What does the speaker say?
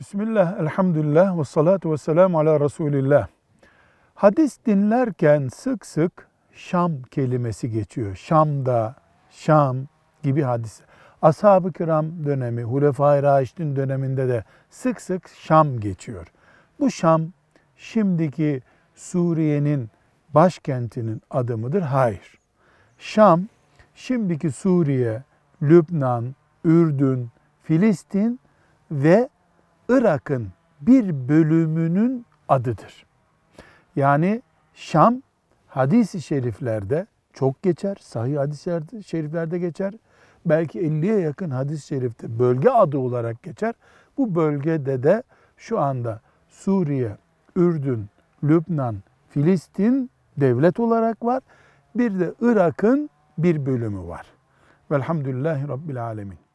Bismillah, elhamdülillah ve salatu ve selamu ala Resulillah. Hadis dinlerken sık sık Şam kelimesi geçiyor. Şam'da, Şam gibi hadis. Ashab-ı kiram dönemi, Hulefai Raşidin döneminde de sık sık Şam geçiyor. Bu Şam şimdiki Suriye'nin başkentinin adı mıdır? Hayır. Şam şimdiki Suriye, Lübnan, Ürdün, Filistin ve Irak'ın bir bölümünün adıdır. Yani Şam hadis-i şeriflerde çok geçer, sahih hadis-i şeriflerde geçer. Belki 50'ye yakın hadis-i şerifte bölge adı olarak geçer. Bu bölgede de şu anda Suriye, Ürdün, Lübnan, Filistin devlet olarak var. Bir de Irak'ın bir bölümü var. Velhamdülillahi Rabbil Alemin.